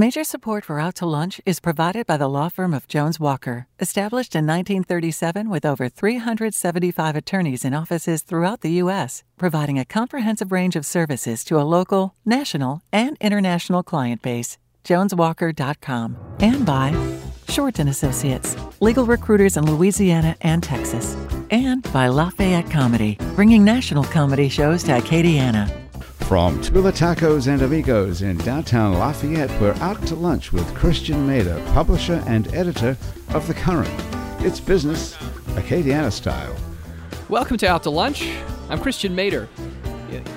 Major support for Out to Lunch is provided by the law firm of Jones Walker, established in 1937 with over 375 attorneys in offices throughout the U.S., providing a comprehensive range of services to a local, national, and international client base. JonesWalker.com. And by Shorten Associates, legal recruiters in Louisiana and Texas. And by Lafayette Comedy, bringing national comedy shows to Acadiana. From Tula Tacos and Amigos in downtown Lafayette, we're out to lunch with Christian Mader, publisher and editor of The Current. It's business, Acadiana style. Welcome to Out to Lunch. I'm Christian Mader.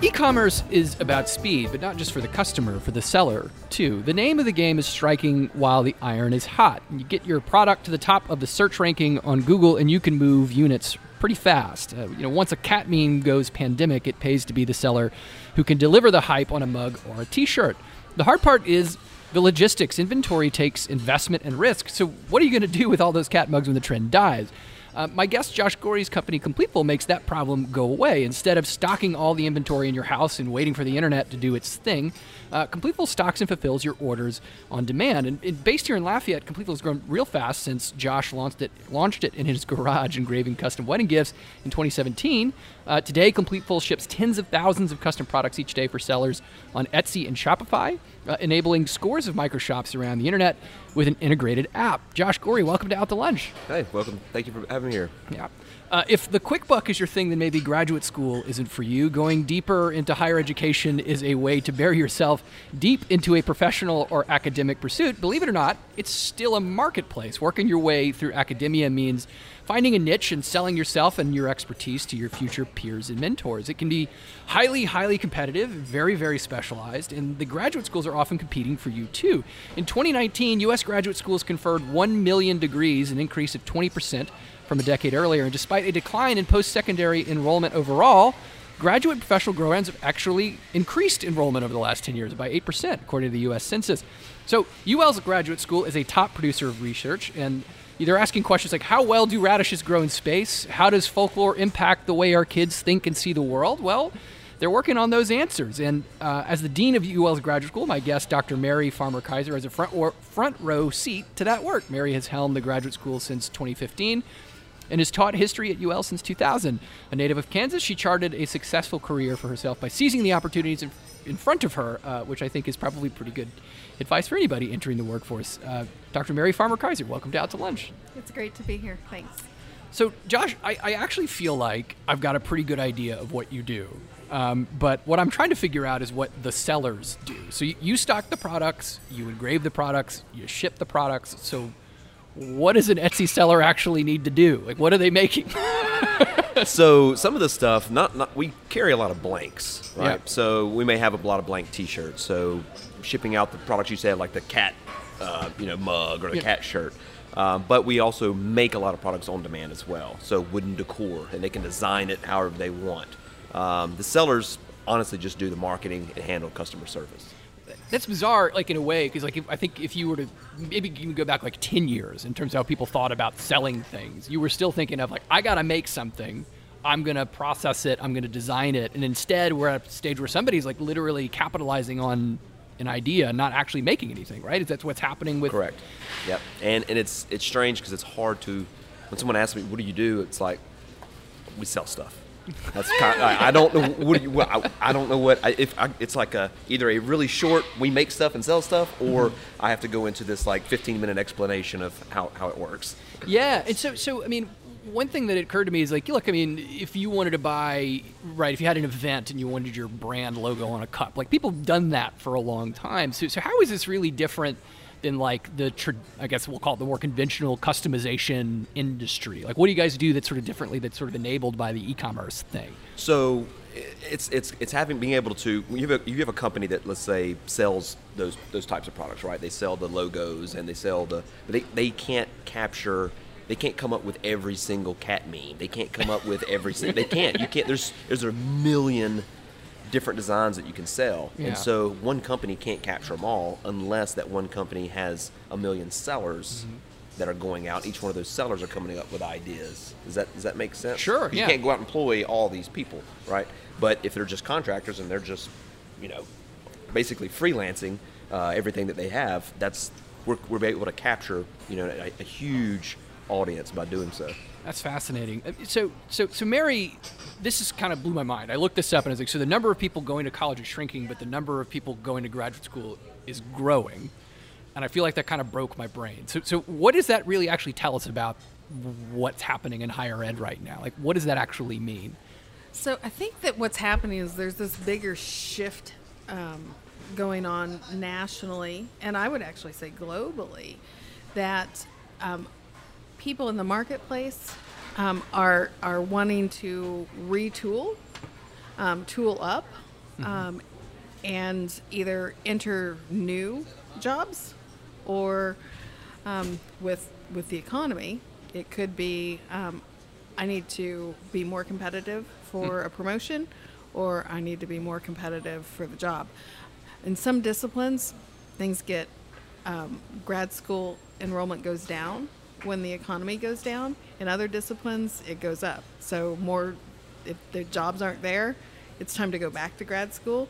E commerce is about speed, but not just for the customer, for the seller, too. The name of the game is striking while the iron is hot. You get your product to the top of the search ranking on Google, and you can move units pretty fast. Uh, you know, once a cat meme goes pandemic, it pays to be the seller who can deliver the hype on a mug or a T-shirt. The hard part is the logistics. Inventory takes investment and risk. So, what are you going to do with all those cat mugs when the trend dies? Uh, my guest Josh Gorry's company Completeful makes that problem go away. Instead of stocking all the inventory in your house and waiting for the internet to do its thing, uh, Completeful stocks and fulfills your orders on demand. And, and based here in Lafayette, Completeful has grown real fast since Josh launched it, launched it in his garage engraving custom wedding gifts in 2017. Uh, today, Completeful ships tens of thousands of custom products each day for sellers on Etsy and Shopify, uh, enabling scores of micro shops around the internet with an integrated app. Josh Gorry, welcome to Out to Lunch. Hey, welcome. Thank you for having me here. Yeah. Uh, if the quick buck is your thing, then maybe graduate school isn't for you. Going deeper into higher education is a way to bury yourself deep into a professional or academic pursuit. Believe it or not, it's still a marketplace. Working your way through academia means finding a niche and selling yourself and your expertise to your future peers and mentors. It can be highly, highly competitive, very, very specialized, and the graduate schools are often competing for you too. In 2019, U.S. graduate schools conferred 1 million degrees, an increase of 20% from a decade earlier. And despite a decline in post secondary enrollment overall, graduate professional programs have actually increased enrollment over the last 10 years by 8%, according to the U.S. Census. So, UL's graduate school is a top producer of research, and they're asking questions like how well do radishes grow in space? How does folklore impact the way our kids think and see the world? Well, they're working on those answers. And uh, as the dean of UL's graduate school, my guest, Dr. Mary Farmer Kaiser, has a front, front row seat to that work. Mary has helmed the graduate school since 2015 and has taught history at UL since 2000. A native of Kansas, she charted a successful career for herself by seizing the opportunities in, in front of her, uh, which I think is probably pretty good advice for anybody entering the workforce. Uh, Dr. Mary Farmer Kaiser, welcome to Out to Lunch. It's great to be here. Thanks. So, Josh, I, I actually feel like I've got a pretty good idea of what you do. Um, but what I'm trying to figure out is what the sellers do. So you, you stock the products, you engrave the products, you ship the products. So what does an Etsy seller actually need to do? Like, what are they making? so some of the stuff, not, not we carry a lot of blanks, right? So we may have a lot of blank T-shirts. So shipping out the products you said, like the cat, uh, you know, mug or the cat shirt. Um, but we also make a lot of products on demand as well. So wooden decor, and they can design it however they want. Um, the sellers honestly just do the marketing and handle customer service. That's bizarre, like in a way, because like if, I think if you were to maybe even go back like ten years in terms of how people thought about selling things, you were still thinking of like I gotta make something, I'm gonna process it, I'm gonna design it, and instead we're at a stage where somebody's like literally capitalizing on an idea, not actually making anything, right? Is that what's happening with? Correct. Yep. And and it's it's strange because it's hard to when someone asks me, "What do you do?" It's like we sell stuff. That's kind. I, I don't know what do you. What, I, I don't know what. I, if I, it's like a either a really short we make stuff and sell stuff, or mm-hmm. I have to go into this like 15 minute explanation of how, how it works. Yeah, and so so I mean, one thing that occurred to me is like, look, I mean, if you wanted to buy, right, if you had an event and you wanted your brand logo on a cup, like people have done that for a long time. So so how is this really different? Than like the, I guess we'll call it the more conventional customization industry. Like, what do you guys do that's sort of differently that's sort of enabled by the e-commerce thing? So it's it's it's having being able to you have a, you have a company that let's say sells those those types of products, right? They sell the logos and they sell the but they they can't capture they can't come up with every single cat meme. They can't come up with every single they can't. You can't there's there's a million different designs that you can sell. Yeah. And so one company can't capture them all unless that one company has a million sellers Mm-hmm. that are going out. Each one of those sellers are coming up with ideas. Does that does that make sense? Sure, You yeah. can't go out and employ all these people, right? But if they're just contractors and they're just, you know, basically freelancing, uh, everything that they have, that's we're, we're able to capture you know a, a huge audience by doing so. That's fascinating. Uh, So, so, so, Mary, this is kind of blew my mind. I looked this up and I was like, so the number of people going to college is shrinking, but the number of people going to graduate school is growing, and I feel like that kind of broke my brain. So, so what does that really actually tell us about what's happening in higher ed right now? Like, what does that actually mean? So I think that what's happening is there's this bigger shift um, going on nationally, and I would actually say globally, that um, people in the marketplace um, are are wanting to retool, um, tool up, um, and either enter new jobs, or um, with with the economy, it could be um, I need to be more competitive for a promotion, or I need to be more competitive for the job. In some disciplines, things get um, grad school enrollment goes down when the economy goes down. In other disciplines, it goes up. So more, if the jobs aren't there, it's time to go back to grad school.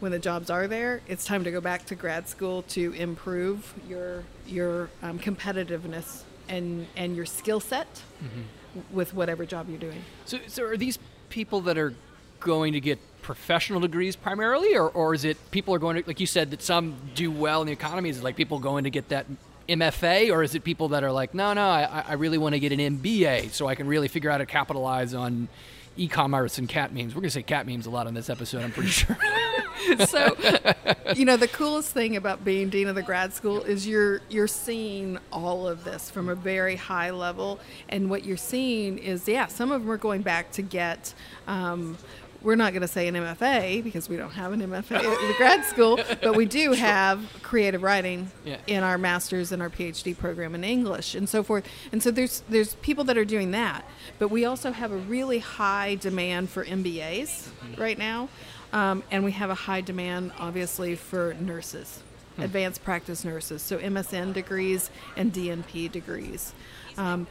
When the jobs are there, it's time to go back to grad school to improve your your um, competitiveness and and your skill set with whatever job you're doing. So, so are these people that are going to get professional degrees primarily, or, or is it people are going to, like you said, that some do well in the economy? Is it like people going to get that MFA, or is it people that are like, no, no, I, I really want to get an MBA so I can really figure out how to capitalize on e-commerce and cat memes? We're going to say cat memes a lot on this episode, I'm pretty sure. so you know the coolest thing about being dean of the grad school is you're you're seeing all of this from a very high level and what you're seeing is yeah some of them are going back to get um, we're not going to say an MFA because we don't have an MFA at the grad school, but we do have creative writing Yeah. in our master's and our PhD program in English and so forth. And so there's there's people that are doing that, but we also have a really high demand for MBAs right now, um, and we have a high demand obviously for nurses, advanced practice nurses, so MSN degrees and DNP degrees. Um,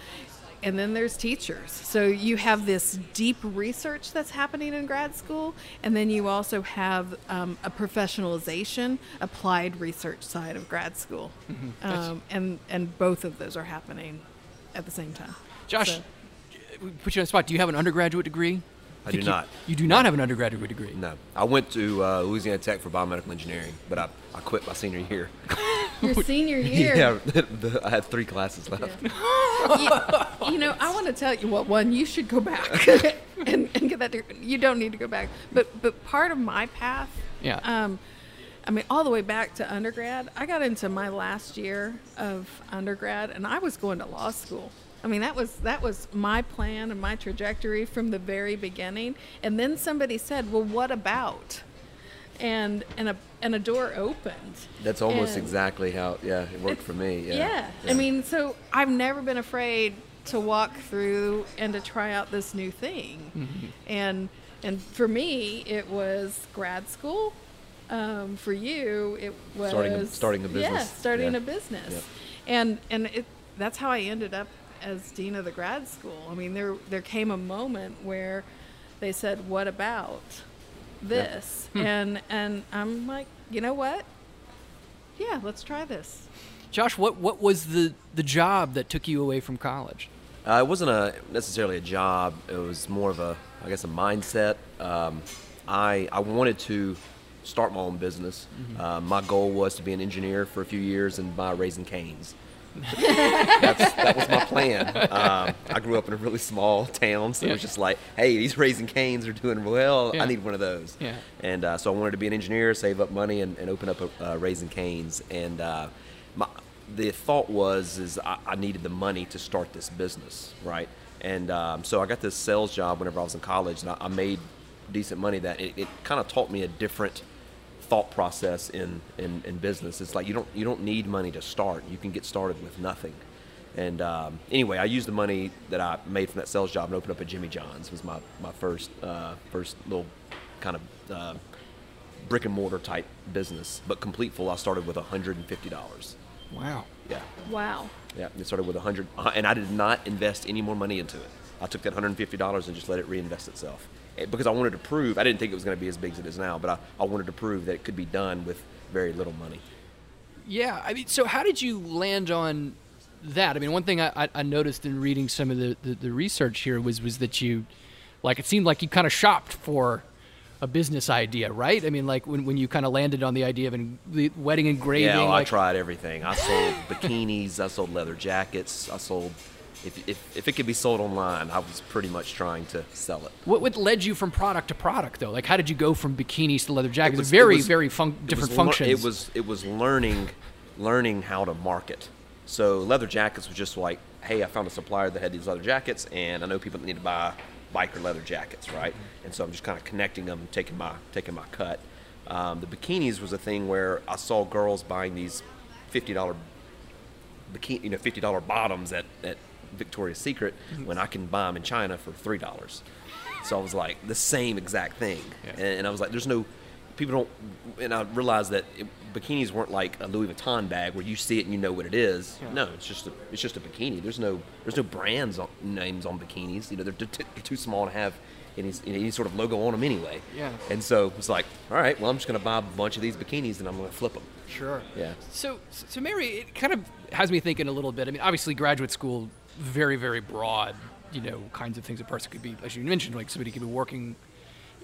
and then there's teachers. So you have this deep research that's happening in grad school, and then you also have um, a professionalization, applied research side of grad school, um, and and both of those are happening at the same time. Josh, So- we put you on the spot. Do you have an undergraduate degree? I Think do you- not. You do not have an undergraduate degree. No, I went to uh, Louisiana Tech for biomedical engineering, but I, I quit my senior year. your senior year. yeah, the, I had three classes left. you know, I want to tell you what one you should go back and, and get that. degree. You don't need to go back, but but part of my path, Yeah. Um, I mean, all the way back to undergrad. I got into my last year of undergrad, and I was going to law school. I mean, that was that was my plan and my trajectory from the very beginning. And then somebody said, "Well, what about?" And and a and a door opened. That's almost And- exactly how, yeah, it worked for me. Yeah. yeah. I mean, so I've never been afraid to walk through and to try out this new thing. Mm-hmm. And and for me, it was grad school. Um, for you, it was Starting a- starting a Yeah, business. starting Yeah. a business. And and it that's how I ended up as dean of the grad school. I mean, there there came a moment where they said, "What about this?" Hmm. And and I'm like, you know what? Yeah, let's try this. Josh, what, what was the, the job that took you away from college? Uh, it wasn't a necessarily a job. It was more of a, I guess, a mindset. Um, I I wanted to start my own business. Uh, my goal was to be an engineer for a few years and buy Raising Cane's. That's, that was my plan. Um, I grew up in a really small town, so it was just like, hey, these Raising Cane's are doing well. Yeah. I need one of those. Yeah. And uh, so I wanted to be an engineer, save up money, and, and open up a uh, Raising Cane's. And uh, my, the thought was is I, I needed the money to start this business, right? And um, so I got this sales job whenever I was in college, and I, I made decent money. That it, it kind of taught me a different thought process in, in, in business. It's like you don't you don't need money to start. You can get started with nothing. And um, anyway, I used the money that I made from that sales job and opened up a Jimmy John's. It Was my my first uh, first little kind of uh, brick and mortar type business, but Completeful. I started with hundred and fifty dollars. Wow. Yeah, Wow. yeah. It started with a hundred, uh, and I did not invest any more money into it. I took that hundred and fifty dollars and just let it reinvest itself Eh, because I wanted to prove. I didn't think it was going to be as big as it is now, but I, I wanted to prove that it could be done with very little money. Yeah, I mean, so how did you land on that? I mean, one thing I, I- noticed in reading some of the, the, the research here was was that you, like, it seemed like you kind of shopped for a business idea, right? I mean, like when, when you kind of landed on the idea of en- the wedding engraving. Yeah, well, like, I tried everything. I sold bikinis. I sold leather jackets. I sold. If, if, if it could be sold online, I was pretty much trying to sell it. What, what led you from product to product, though? Like, how did you go from bikinis to leather jackets? was- very, it was- very fun- it different lear- functions. It was it was learning learning how to market. So leather jackets was just like, hey, I found a supplier that had these leather jackets, and I know people that need to buy biker leather jackets, right? And so I'm just kind of connecting them, taking my taking my cut. Um, the bikinis was a thing where I saw girls buying these fifty dollar bikini, you know, fifty dollar bottoms at, at Victoria's Secret Mm-hmm. when I can buy them in China for three dollars. So I was like the same exact thing, Yeah. and, and I was like, there's no people don't, and I realized that it, bikinis weren't like a Louis Vuitton bag where you see it and you know what it is. No, it's just a, it's just a bikini. There's no there's no brands on, names on bikinis. You know, they're, t- too small to have any any sort of logo on them anyway. Yeah. And so it's like, all right, well, I'm just gonna buy a bunch of these bikinis and I'm gonna flip them. Sure. Yeah. So, so Mary, it kind of has me thinking a little bit. I mean, obviously, graduate school, very, very broad. You know, kinds of things a person could be, as you mentioned, like somebody could be working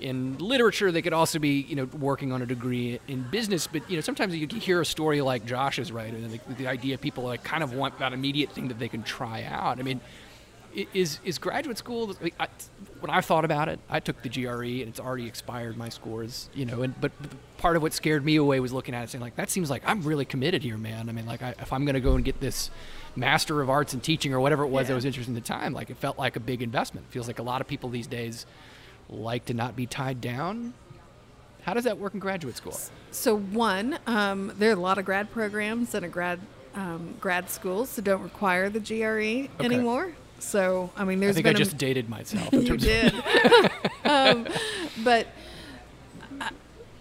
in literature. They could also be, you know, working on a degree in business. But you know, sometimes you hear a story like Josh's, right? And the, the idea people like kind of want that immediate thing that they can try out. I mean. Is is graduate school? I, when I thought about it, I took the GRE and it's already expired my scores, you know. And but, but part of what scared me away was looking at it saying like that seems like I'm really committed here, man. I mean, like I, if I'm going to go and get this Master of Arts in Teaching or whatever it was that was interesting at the time, like it felt like a big investment. It feels like a lot of people these days like to not be tied down. How does that work in graduate school? So one, um, there are a lot of grad programs and a grad um, grad schools that don't require the GRE anymore. So I mean, there's. I think I just dated myself. In you terms did. um, but uh,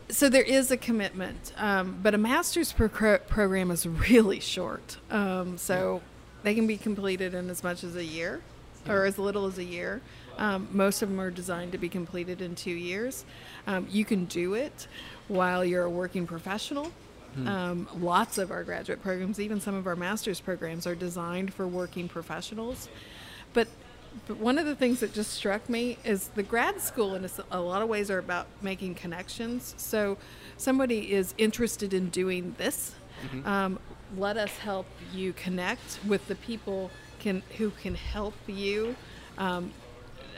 so there is a commitment, um, but a master's pro- program is really short. Um, so they can be completed in as much as a year or as little as a year. Um, most of them are designed to be completed in two years. Um, you can do it while you're a working professional. Um, lots of our graduate programs, even some of our master's programs, are designed for working professionals. But but one of the things that just struck me is the grad school, in a lot of ways, are about making connections. So, somebody is interested in doing this. Um, let us help you connect with the people can who can help you um,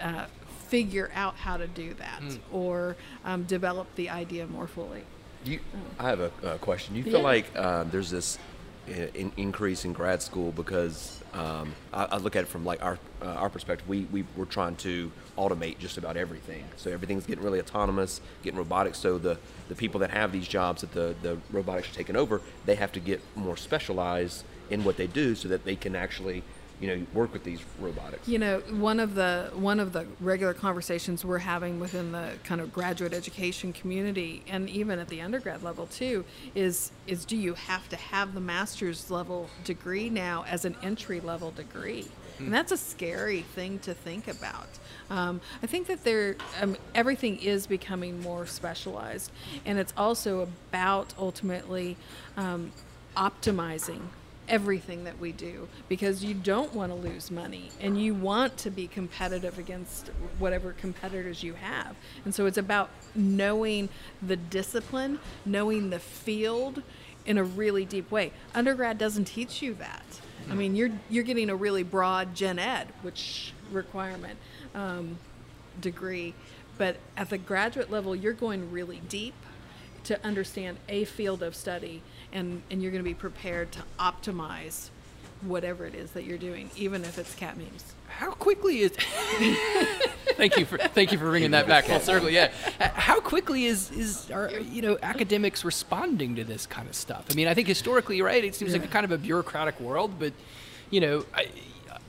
uh, figure out how to do that or um, develop the idea more fully. You, I have a, a question. Do you feel Yeah. like um, there's this in, increase in grad school because um, I, I look at it from like our uh, our perspective. We we we're trying to automate just about everything. So everything's getting really autonomous, getting robotic. So the the people that have these jobs that the the robotics are taking over, they have to get more specialized in what they do so that they can actually you know work with these robotics. You know, one of the one of the regular conversations we're having within the kind of graduate education community, and even at the undergrad level too, is is do you have to have the master's level degree now as an entry level degree? And that's a scary thing to think about. Um, I think that there, um, everything is becoming more specialized, and it's also about ultimately um, optimizing everything that we do because you don't want to lose money and you want to be competitive against whatever competitors you have. And so it's about knowing the discipline, knowing the field in a really deep way. Undergrad doesn't teach you that. I mean, you're you're getting a really broad gen ed, which requirement um, degree, but at the graduate level, you're going really deep to understand a field of study and, and you're going to be prepared to optimize whatever it is that you're doing, even if it's cat memes. How quickly is? thank you for thank you for bringing that back full circle. Yeah, how quickly is is are you know academics responding to this kind of stuff? I mean, I think historically, right, it seems like a kind of a bureaucratic world, but you know. I,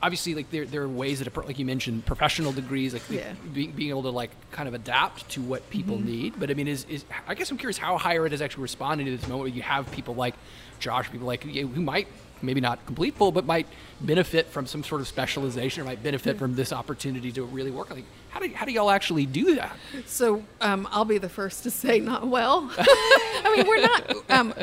Obviously, like there, there are ways that, like you mentioned, professional degrees, like Yeah. being, being able to like kind of adapt to what people mm-hmm. need. But I mean, is, is I guess I'm curious how higher ed is actually responding to this moment. Where you have people like Josh, people like who might maybe not complete full, but might benefit from some sort of specialization or might benefit from this opportunity to really work. Like, how do how do y'all actually do that? So um, I'll be the first to say not well. I mean, we're not. Um,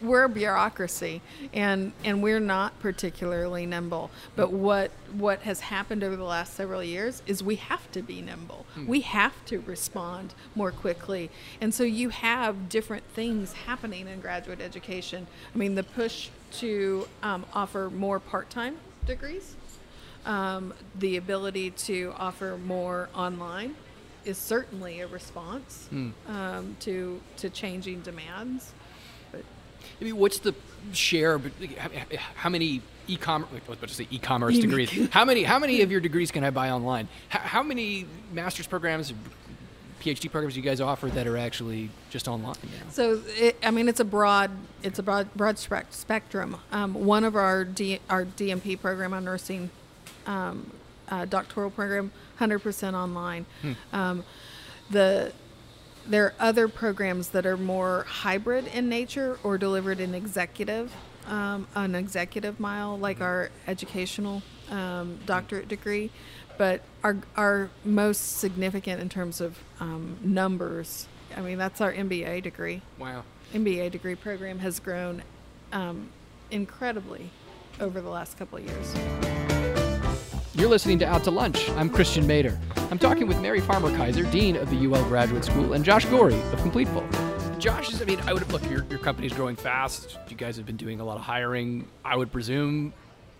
we're a bureaucracy, and and we're not particularly nimble. But what what has happened over the last several years is we have to be nimble. We have to respond more quickly, and so you have different things happening in graduate education. I mean, the push to um, offer more part-time degrees um, the ability to offer more online is certainly a response um, to to changing demands. But I mean, what's the share? of- how- How many e-commerce? I was about to say e-commerce degrees. How many? How many of your degrees can I buy online? How, how many master's programs, PhD programs you guys offer that are actually just online? now? so it, I mean, it's a broad it's a broad broad spec- spectrum. Um, one of our D, our DNP program on nursing. Um, uh, doctoral program, 100% online. Um, the there are other programs that are more hybrid in nature or delivered in executive, um, an executive mile, like our educational um, doctorate degree. But our, our most significant in terms of um, numbers, I mean, that's our MBA degree. Wow. MBA degree program has grown um, incredibly over the last couple of years. You're listening to Out to Lunch. I'm Christian Mader. I'm talking with Mary Farmer Kaiser, Dean of the UL Graduate School, and Josh Gorey of Completeful. Josh is, I mean, I would look, your, your company's growing fast. You guys have been doing a lot of hiring. I would presume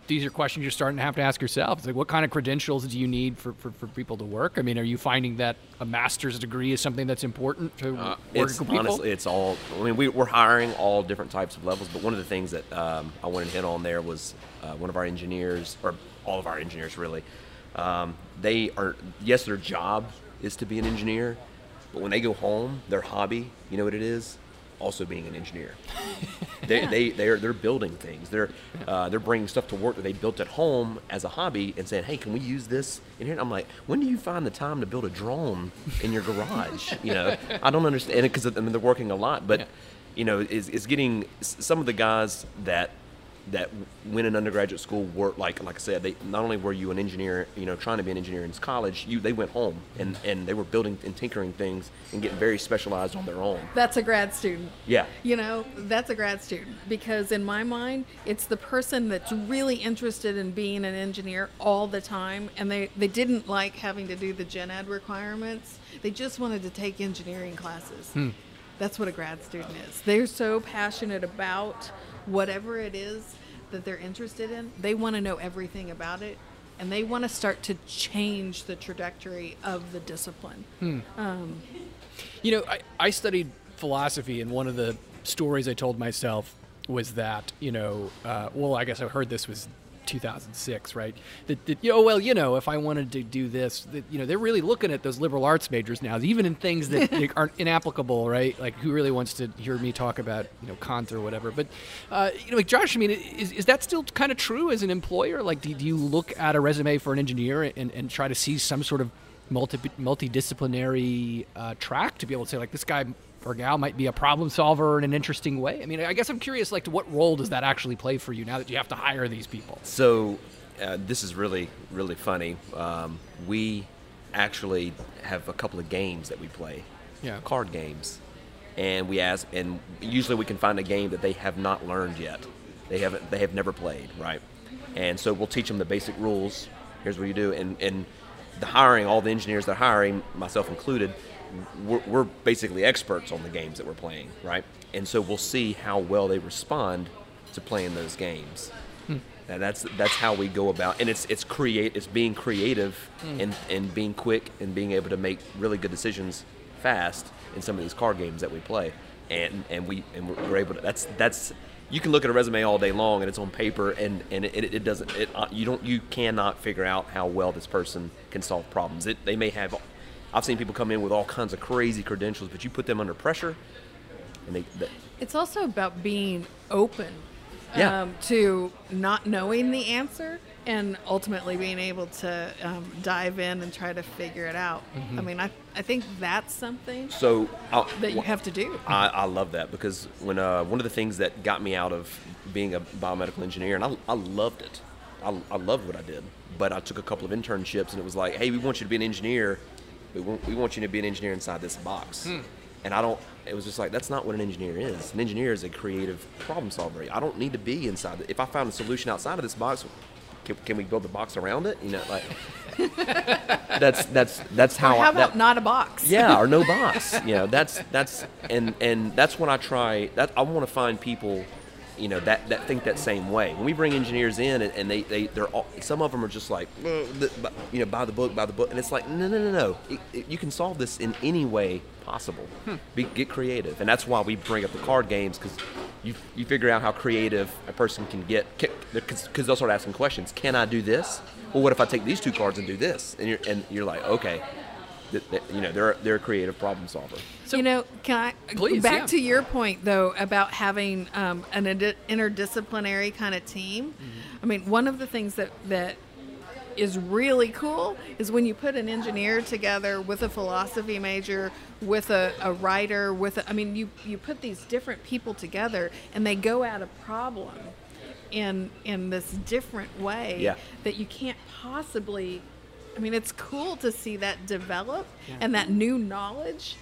these are questions you're starting to have to ask yourself. It's like, what kind of credentials do you need for, for, for people to work? I mean, are you finding that a master's degree is something that's important to Uh, it's at Completeful? honestly, it's all. I mean, we, we're hiring all different types of levels, but one of the things that um, I wanted to hit on there was uh, one of our engineers, or all of our engineers, really. Um, they are yes, their job is to be an engineer, but when they go home, their hobby, you know what it is? Also being an engineer. they, they they're they're building things. They're uh, they're bringing stuff to work that they built at home as a hobby and saying, "Hey, can we use this in here?" And I'm like, "When do you find the time to build a drone in your garage?" You know, I don't understand because I mean they're working a lot, but Yeah. you know, is is getting some of the guys that that went in undergraduate school were like like I said, they not only were you an engineer, you know, trying to be an engineer in college, you they went home and and they were building and tinkering things and getting very specialized on their own. That's a grad student. Yeah. You know, that's a grad student because in my mind, it's the person that's really interested in being an engineer all the time and they, they didn't like having to do the gen ed requirements. They just wanted to take engineering classes. Hmm. That's what a grad student is. They're so passionate about whatever it is that they're interested in. They want to know everything about it and they want to start to change the trajectory of the discipline. You know, I, I studied philosophy, and one of the stories I told myself was that, you know, uh, well, I guess I heard this was 2006, right? That, that, you know, well, you know, if I wanted to do this, that, you know, they're really looking at those liberal arts majors now, even in things that aren't inapplicable, right? Like, who really wants to hear me talk about, you know, Kant or whatever? But, uh, you know, like, Josh, I mean, is, is that still kind of true as an employer? Like, do, do you look at a resume for an engineer and, and try to see some sort of multi multidisciplinary uh, track to be able to say like this guy or gal might be a problem solver in an interesting way. I mean, I guess I'm curious like to what role does that actually play for you now that you have to hire these people? So uh, this is really really funny. Um, we actually have a couple of games that we play, Yeah. card games, and we ask, and usually we can find a game that they have not learned yet. They haven't they have never played, right? And so we'll teach them the basic rules. Here's what you do, and and the hiring, all the engineers they're hiring, myself included, we're, we're basically experts on the games that we're playing, right? And so we'll see how well they respond to playing those games. And that's that's how we go about, and it's it's create it's being creative and and being quick and being able to make really good decisions fast in some of these card games that we play, and and we and we're able to. That's that's you can look at a resume all day long and it's on paper and and it, it doesn't it uh, you don't you cannot figure out how well this person can solve problems. It they may have. I've seen people come in with all kinds of crazy credentials, but you put them under pressure, and they, they It's also about being open Yeah. um, to not knowing the answer and ultimately being able to um, dive in and try to figure it out. I mean, I, I think that's something So I'll, that you have to do. I, I love that because when uh, one of the things that got me out of being a biomedical engineer, and I, I loved it. I, I loved what I did, but I took a couple of internships, and it was like, hey, we want you to be an engineer. We want, we want you to be an engineer inside this box. Hmm. And I don't. It was just like that's not what an engineer is. An engineer is a creative problem solver. I don't need to be inside. The, if I found a solution outside of this box, can, can we build the box around it? You know, like that's that's that's how. Or how about that, not a box? yeah or no box you know that's that's and and that's when i try that i want to find people you know that that think that same way. When we bring engineers in and, and they they they're all some of them are just like "Uh, the- bu- you know by the book by the book and it's like no no no no. It- it- you can solve this in any way possible. Be, get creative. And that's why we bring up the card games because you you figure out how creative a person can get. Because they'll start asking questions. Can i do this? Well what if i take these two cards and do this? And you're and you're like okay that, that, you know they're they're a creative problem solver. So- you know, can I Please, back yeah. to your point though about having um, an indi- interdisciplinary kind of team? Mm-hmm. I mean, one of the things that that is really cool is when you put an engineer together with a philosophy major, with a, a writer, with a, I mean, you you put these different people together and they go at a problem in in this different way Yeah. that you can't possibly I mean, it's cool to see that develop and that new knowledge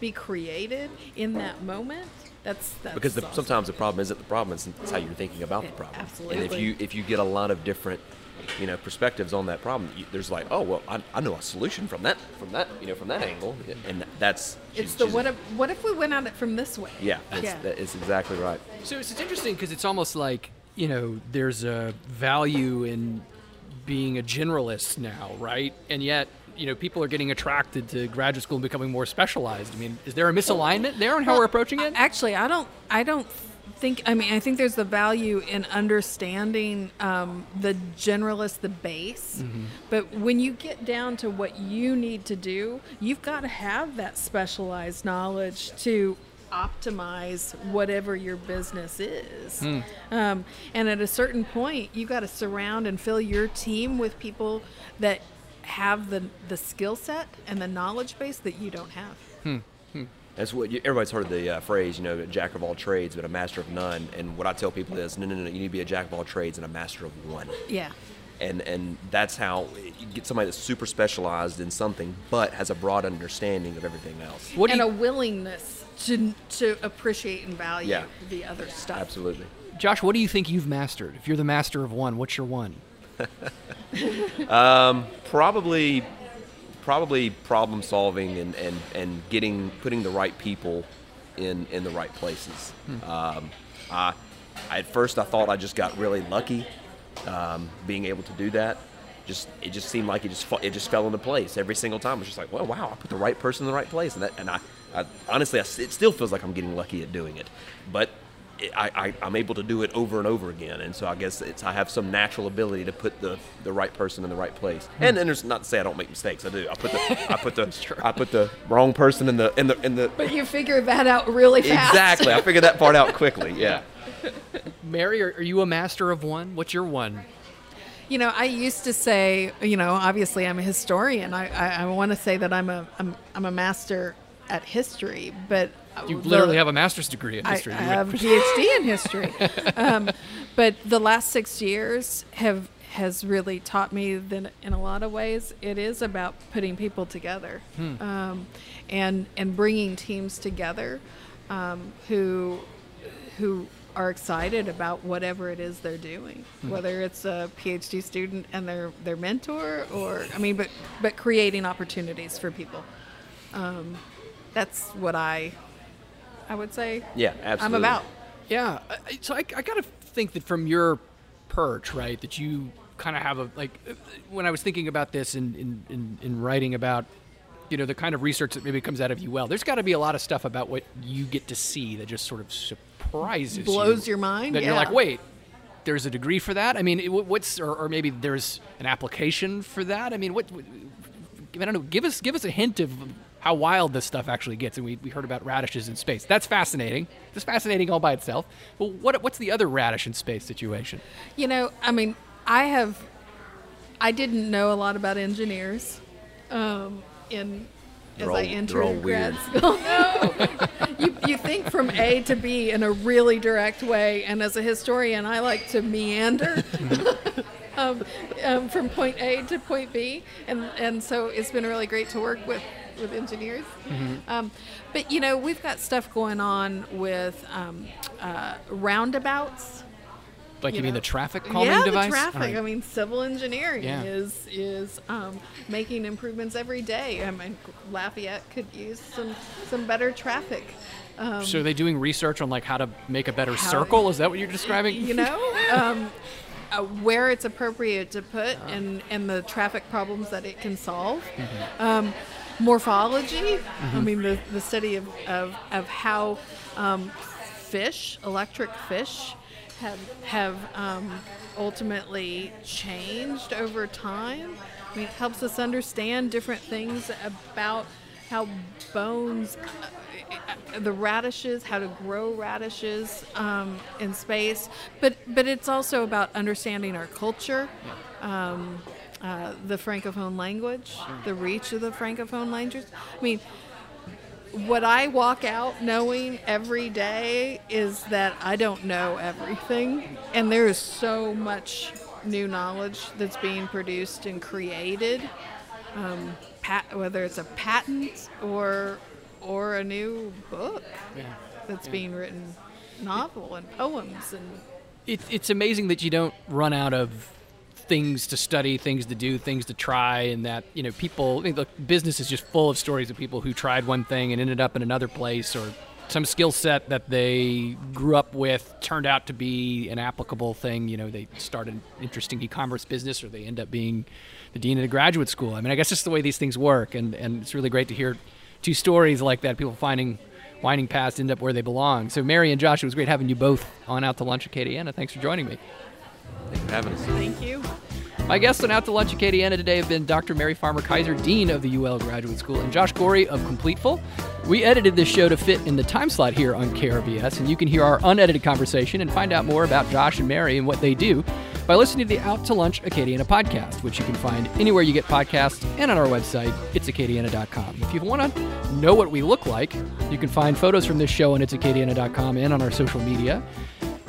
be created in that moment. That's, that's Because the, awesome. sometimes the problem isn't the problem; it's, it's how you're thinking about the Yeah, problem. And if you if you get a lot of different, you know, perspectives on that problem, you, there's like, oh well, I, I know a solution from that from that you know from that angle, and that's it's the what if what if we went at it from this way? Yeah, that's, Yeah. that is exactly right. So it's, it's interesting because it's almost like you know there's a value in being a generalist now, right? And yet you know people are getting attracted to graduate school and becoming more specialized. I mean, is there a misalignment there on how we're approaching it? Actually, I don't. I don't think. I mean, I think there's the value in understanding um, the generalist, the base. Mm-hmm. But when you get down to what you need to do, you've got to have that specialized knowledge to optimize whatever your business is. Hmm. Um, and at a certain point, you've got to surround and fill your team with people that have the the skill set and the knowledge base that you don't have. That's what you, everybody's heard the uh, phrase, you know, jack of all trades but a master of none. And what I tell people is, no, no, no, you need to be a jack of all trades and a master of one. Yeah. and and that's how you get somebody that's super specialized in something but has a broad understanding of everything else What do and you, a willingness to to appreciate and value Yeah. the other stuff. absolutely Josh? What do you think you've mastered? If you're the master of one, what's your one? probably probably problem solving and, and, and getting putting the right people in in the right places um, I, I at first I thought I just got really lucky um, being able to do that just it just seemed like it just it just fell into place every single time. It was just like, well, wow, I put the right person in the right place, and that and I, I honestly, I s it still feels like I'm getting lucky at doing it, but it, I, I I'm able to do it over and over again, and so I guess it's I have some natural ability to put the the right person in the right place. Hmm. And then there's not to say I don't make mistakes. I do. I put the I put the I put the wrong person in the in the in the But you figure that out really fast. exactly. I figured that part out quickly. Yeah. Mary, are, are you a master of one? What's your one? You know, I used to say, you know, obviously I'm a historian. I, I, I want to say that I'm a I'm, I'm a master at history, but You the- literally have a master's degree in history. I You have a PhD in history. um, but the last six years have has really taught me that in a lot of ways it is about putting people together um, and and bringing teams together um, who who are excited about whatever it is they're doing, whether it's a PhD student and their their mentor, or I mean, but but creating opportunities for people. Um, that's what I I would say. Yeah, absolutely. I'm about. Yeah. I- I- So I, I got to think that from your perch, right, that you kind of have a, like, uh, when I was thinking about this in, in, in, in writing about, you know, the kind of research that maybe comes out of UL, there's got to be a lot of stuff about what you get to see that just sort of surprises you. Blows your mind, That you're like, wait, there's a degree for that? I mean, what's, or, or maybe there's an application for that? I mean, what, what I don't know. Give us give us a hint of how wild this stuff actually gets. And we, we heard about radishes in space. That's fascinating. It's fascinating all by itself. But what, what's the other radish in space situation? You know, I mean, I have, I didn't know a lot about engineers um, in as They're all- I they're entered grad weird. school. No, you, you think from A to B in a really direct way, and as a historian, I like to meander. um, um, from point A to point B, and and so it's been really great to work with with engineers. Um, but you know, we've got stuff going on with um, uh, roundabouts. Like you, You mean know. the traffic calming yeah, device? the traffic. Right. I mean, civil engineering Yeah. is is um, making improvements every day. I mean, Lafayette could use some some better traffic. Um, so are they doing research on like how to make a better circle? Is that what you're describing? you know, um, uh, where it's appropriate to put and and the traffic problems that it can solve. Mm-hmm. Morphology. I mean, the, the study of, of, of how um, fish, electric fish, have have um, ultimately changed over time. I mean, it helps us understand different things about how bones, uh, the radishes, how to grow radishes um, in space. But but it's also about understanding our culture. Um, uh, the francophone language, the reach of the francophone language. I mean, what I walk out knowing every day is that I don't know everything, and there is so much new knowledge that's being produced and created, um, pat- whether it's a patent or or a new book that's being written, novel and poems and it, it's amazing that you don't run out of things to study, things to do, things to try, and that you know people. I mean, look, business is just full of stories of people who tried one thing and ended up in another place, or some skill set that they grew up with turned out to be an applicable thing. You know, they start an interesting e-commerce business, or they end up being the dean of a graduate school. I mean, I guess just the way these things work, and and it's really great to hear two stories like that. People finding. Winding past end up where they belong. So, Mary and Josh, it was great having you both on Out to Lunch at Acadiana. Thanks for joining me. Thanks for having us. thank you. My guests on Out to Lunch Acadiana today have been Dr. Mary Farmer Kaiser, Dean of the UL Graduate School, and Josh Gorey of Completeful. We edited this show to fit in the time slot here on KRVS, and you can hear our unedited conversation and find out more about Josh and Mary and what they do by listening to the Out to Lunch Acadiana podcast, which you can find anywhere you get podcasts and on our website, itsacadiana.com. If you want to know what we look like, you can find photos from this show on itsacadiana.com and on our social media.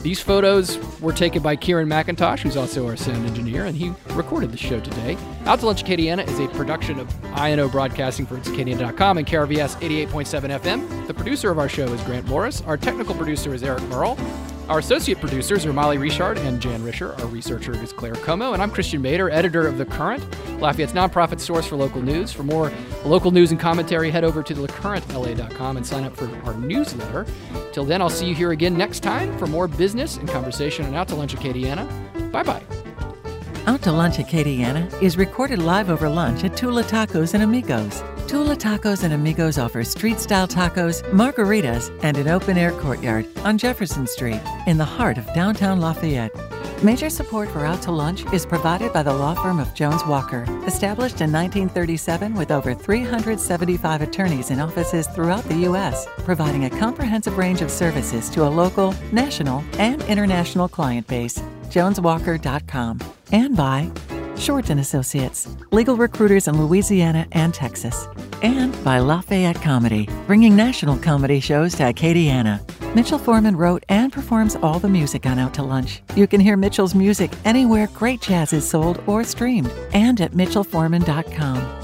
These photos were taken by Kieran McIntosh, who's also our sound engineer, and he recorded the show today. Out to Lunch Acadiana is a production of INO Broadcasting for It'sAcadiana.com and KRVS 88.7 FM. The producer of our show is Grant Morris. Our technical producer is Eric Merle. Our associate producers are Molly Richard and Jan Risher. Our researcher is Claire Como, and I'm Christian Mader, editor of The Current, Lafayette's nonprofit source for local news. For more local news and commentary, head over to thecurrentla.com and sign up for our newsletter. Till then, I'll see you here again next time for more business and conversation on Out to Lunch Acadiana. Bye bye. Out to Lunch Acadiana is recorded live over lunch at Tula Tacos and Amigos. Tula Tacos and Amigos offers street style tacos, margaritas, and an open air courtyard on Jefferson Street in the heart of downtown Lafayette. Major support for Out to Lunch is provided by the law firm of Jones Walker, established in 1937 with over 375 attorneys in offices throughout the U.S., providing a comprehensive range of services to a local, national, and international client base. JonesWalker.com. And by Shorten Associates, legal recruiters in Louisiana and Texas. And by Lafayette Comedy, bringing national comedy shows to Acadiana. Mitchell Foreman wrote and performs all the music on Out to Lunch. You can hear Mitchell's music anywhere great jazz is sold or streamed, and at mitchellforeman.com.